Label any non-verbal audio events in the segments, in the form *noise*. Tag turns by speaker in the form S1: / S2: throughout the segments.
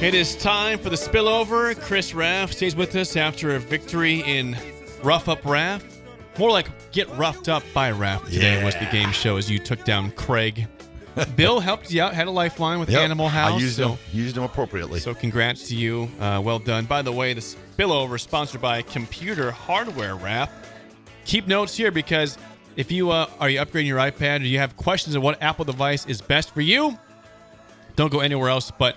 S1: It is time for the spillover. Chris Raff stays with us after a victory in Rough Up Raff. More like get roughed up by Raff today was the game show as you took down Craig. *laughs* Bill helped you out, had a lifeline with
S2: Yep,
S1: Animal House.
S2: I used
S1: so,
S2: them. Used them appropriately.
S1: so congrats to you. Uh, well done. By the way, the spillover is sponsored by Computer Hardware Wrap. Keep notes here because if you uh, are you upgrading your iPad or you have questions on what Apple device is best for you, don't go anywhere else but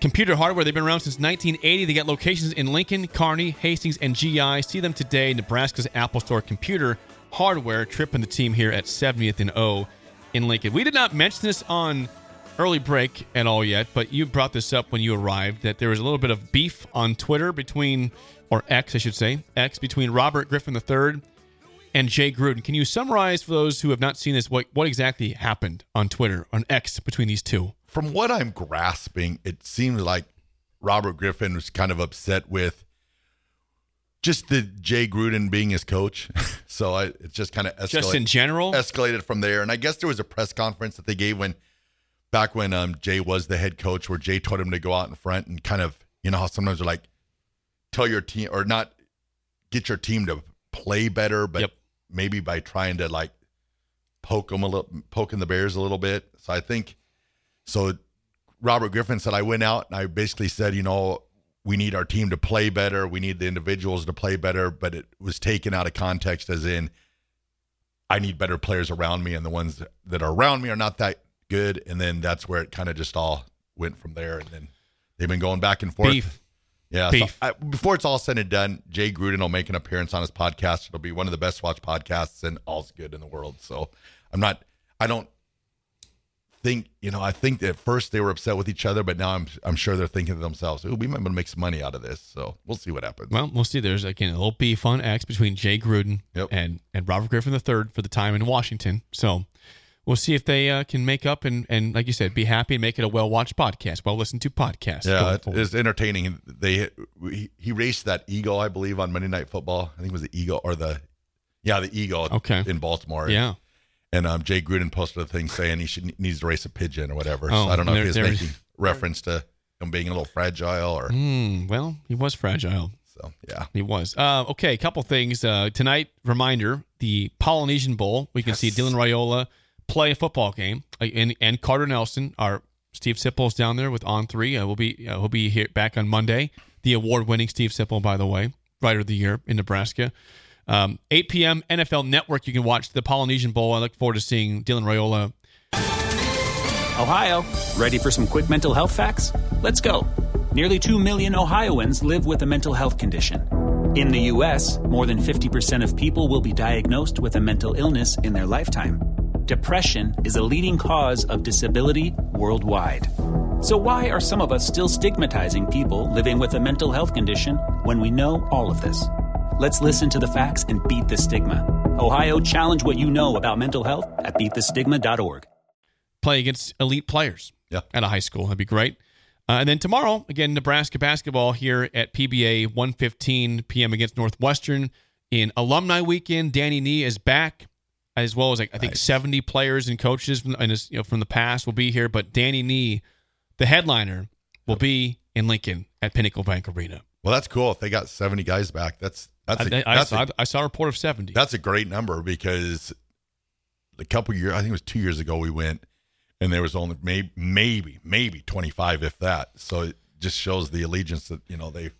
S1: Computer Hardware. They've been around since 1980. They got locations in Lincoln, Kearney, Hastings, and GI. See them today. Nebraska's Apple Store Computer Hardware. Trip and the team here at 70th and O in Lincoln. We did not mention this on early break at all yet, but you brought this up when you arrived that there was a little bit of beef on Twitter between, or X, I should say, X between Robert Griffin III and Jay Gruden. Can you summarize for those who have not seen this what what exactly happened on Twitter on X between these two?
S2: From what I'm grasping, it seems like Robert Griffin was kind of upset with just the Jay Gruden being his coach. *laughs* so I, it just kind of escalated.
S1: Just in general,
S2: escalated from there. And I guess there was a press conference that they gave when back when um, Jay was the head coach, where Jay told him to go out in front and kind of, you know, how sometimes they're like, tell your team or not get your team to play better, but
S1: Yep.
S2: maybe by trying to like poke them a little, poking the Bears a little bit. So I think, so Robert Griffin said, I went out and I basically said, you know, we need our team to play better. We need the individuals to play better, but it was taken out of context as in, I need better players around me, and the ones that are around me are not that good. And then that's where it kind of just all went from there. And then they've been going back and forth.
S1: beef.
S2: Yeah. so I, before it's all said and done, Jay Gruden will make an appearance on his podcast. It'll be one of the best watched podcasts and all's good in the world. So I'm not, I don't think, you know, I think that at first they were upset with each other, but now I'm, I'm sure they're thinking to themselves, Ooh, we might be able to make some money out of this. So we'll see what happens.
S1: Well, we'll see. There's again a little beef on X between Jay Gruden
S2: Yep.
S1: and and Robert Griffin III for the time in Washington. So we'll see if they uh, can make up and and like you said, be happy and make it a well watched podcast, well listened to podcast.
S2: yeah, it's entertaining. They he, he raced that eagle, I believe, on Monday Night Football. I think it was the eagle or the yeah the eagle
S1: Okay.
S2: in Baltimore.
S1: Yeah.
S2: And um, Jay Gruden posted a thing saying he should needs to race a pigeon or whatever.
S1: Oh,
S2: so I don't know
S1: there-
S2: if he's making reference to him being a little fragile or
S1: Hmm, well, he was fragile.
S2: so. Yeah,
S1: He was. Uh, okay, a couple things. Uh, tonight, reminder the Polynesian Bowl. We can see Dylan Raiola play a football game. Uh, and, and Carter Nelson, our Steve Sipple's down there with On Three. Uh, we'll be, uh, he'll be here back on Monday. The award winning Steve Sipple, by the way, writer of the year in Nebraska. Um, 8 p.m. NFL Network. You can watch the Polynesian Bowl. I look forward to seeing Dylan Raiola.
S3: Ohio, ready for some quick mental health facts? Let's go. Nearly 2 million Ohioans live with a mental health condition. In the U.S., more than 50% of people will be diagnosed with a mental illness in their lifetime. Depression is a leading cause of disability worldwide. So, why are some of us still stigmatizing people living with a mental health condition when we know all of this? Let's listen to the facts and beat the stigma. Ohio, challenge what you know about mental health at beatthestigma.org.
S1: play against elite players
S2: Yeah.
S1: at a high school. That'd be great. Uh, and then tomorrow, again, Nebraska basketball here at PBA, 1.15 p.m. against Northwestern. In Alumni Weekend, Danny Nee is back, as well as like, I think
S2: Nice.
S1: 70 players and coaches from, and his, you know, from the past will be here. But Danny Nee, the headliner, will be in Lincoln at Pinnacle Bank Arena.
S2: Well, that's cool. If they got 70 guys back, that's that's a,
S1: I, I
S2: that's,
S1: saw,
S2: a,
S1: I saw a report of 70.
S2: that's a great number because a couple years, I think it was two years ago, we went and there was only maybe maybe maybe 25 if that. So it just shows the allegiance that you know they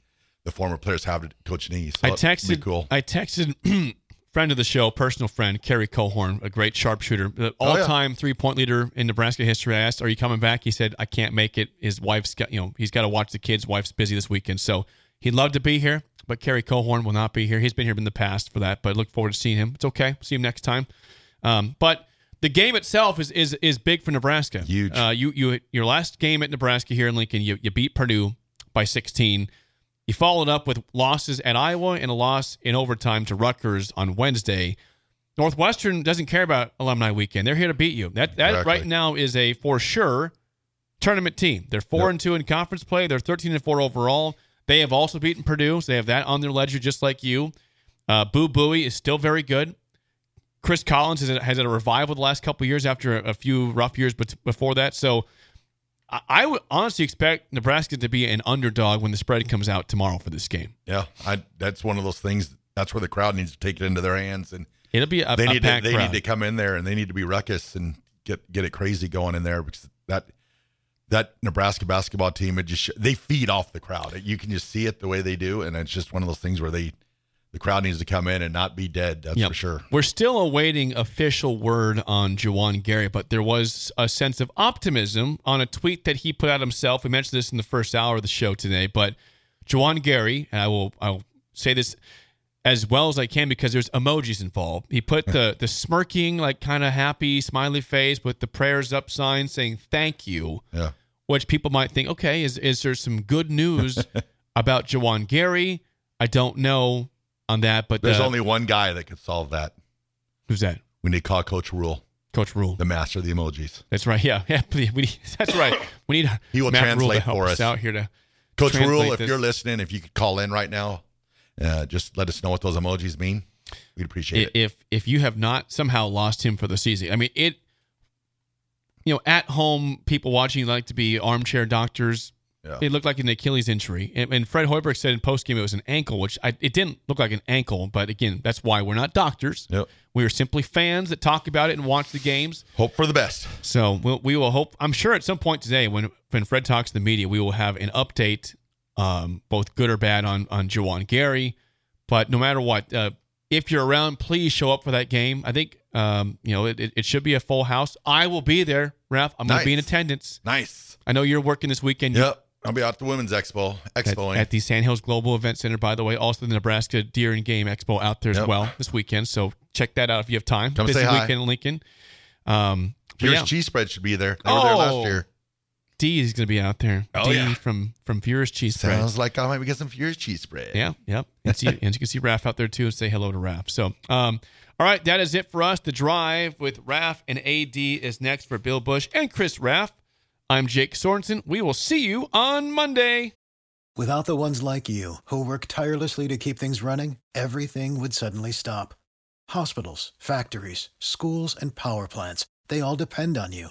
S2: the former players have to Coach Nee. So
S1: I texted.
S2: cool.
S1: I texted *clears throat* friend of the show, personal friend, Cary Cochran, a great sharpshooter, the
S2: Oh, yeah.
S1: all-time three-point leader in Nebraska history. I asked, "Are you coming back?" He said, "I can't make it. His wife's got, you know, he's got to watch the kids. Wife's busy this weekend, so he'd love to be here, but Cary Cochran will not be here. He's been here in the past for that, but look forward to seeing him. It's okay. See him next time. Um, but the game itself is is is big for Nebraska.
S2: Huge.
S1: Uh, you you your last game at Nebraska here in Lincoln, you you beat Purdue by 16. You followed up with losses at Iowa and a loss in overtime to Rutgers on Wednesday. Northwestern doesn't care about alumni weekend. They're here to beat you. That that
S2: Exactly.
S1: right now is a for sure tournament team. They're four
S2: Yep.
S1: and two in conference play. They're thirteen and four overall. They have also beaten Purdue, so they have that on their ledger, just like you. Uh, Boo Buie is still very good. Chris Collins has, has had a revival the last couple of years after a, a few rough years but before that. So I, I would honestly expect Nebraska to be an underdog when the spread comes out tomorrow for this game.
S2: Yeah, I, that's one of those things. That's where the crowd needs to take it into their hands, and
S1: It'll be a,
S2: they need to they
S1: crowd.
S2: need to come in there and they need to be ruckus and get get it crazy going in there because that that Nebraska basketball team it just they feed off the crowd. You can just see it the way they do, and it's just one of those things where they the crowd needs to come in and not be dead. That's
S1: Yep.
S2: for sure.
S1: We're still awaiting official word on Juwan Gary, but there was a sense of optimism on a tweet that he put out himself. We mentioned this in the first hour of the show today, but Juwan Gary, and I will I will say this as well as I can because there's emojis involved. He put the the smirking, like kind of happy, smiley face with the prayers up sign saying thank you
S2: Yeah,
S1: which people might think, okay, is is there some good news *laughs* about Juwan Gary? I don't know on that, but
S2: there's
S1: uh,
S2: only one guy that could solve that.
S1: who's that?
S2: We need to call Coach Rhule,
S1: Coach Rhule.
S2: the master of the emojis.
S1: That's right. Yeah, yeah. *laughs* We need, that's right. We need
S2: He will
S1: Matt
S2: translate for
S1: us
S2: us.
S1: out here to
S2: Coach Rhule, if
S1: this.
S2: you're listening, if you could call in right now, uh, just let us know what those emojis mean. We'd appreciate it.
S1: if if you have not somehow lost him for the season. I mean, it. You know, at home, people watching like to be armchair doctors.
S2: Yeah.
S1: It looked like an Achilles injury, and, and Fred Hoiberg said in postgame it was an ankle, which I, it didn't look like an ankle. But again, that's why we're not doctors.
S2: Yep.
S1: We are simply fans that talk about it and watch the games.
S2: Hope for the best.
S1: So we'll, we will hope. I'm sure at some point today, when when Fred talks to the media, we will have an update, um, both good or bad, on on Juwan Gary. But no matter what, uh, if you're around, please show up for that game. I think um, you know it, it, should be a full house. I will be there, Raff. I'm going to be in attendance.
S2: Nice.
S1: I know you're working this weekend.
S2: Yep. I'll be out at the Women's Expo. Expo.
S1: at the Sandhills Global Event Center, by the way. Also, the Nebraska Deer and Game Expo out there as well this weekend. So check that out if you have time.
S2: Come say hi.
S1: weekend in Lincoln. Um, but
S2: Fierce
S1: yeah.
S2: cheese spread should be there. They were there
S1: Oh.
S2: last year.
S1: D is going to be out there.
S2: Oh,
S1: D
S2: yeah.
S1: from from Furious Cheese Spread.
S2: Sounds like I might get some Fierce cheese spread.
S1: Yeah, yep. And, see, and you can see Raff out there too and say hello to Raff. So, um, all right, that is it for us. The drive with Raff and AD is next for Bill Bush and Chris Raff. I'm Jake Sorensen. We will see you on Monday.
S4: Without the ones like you, who work tirelessly to keep things running, everything would suddenly stop. Hospitals, factories, schools, and power plants, they all depend on you.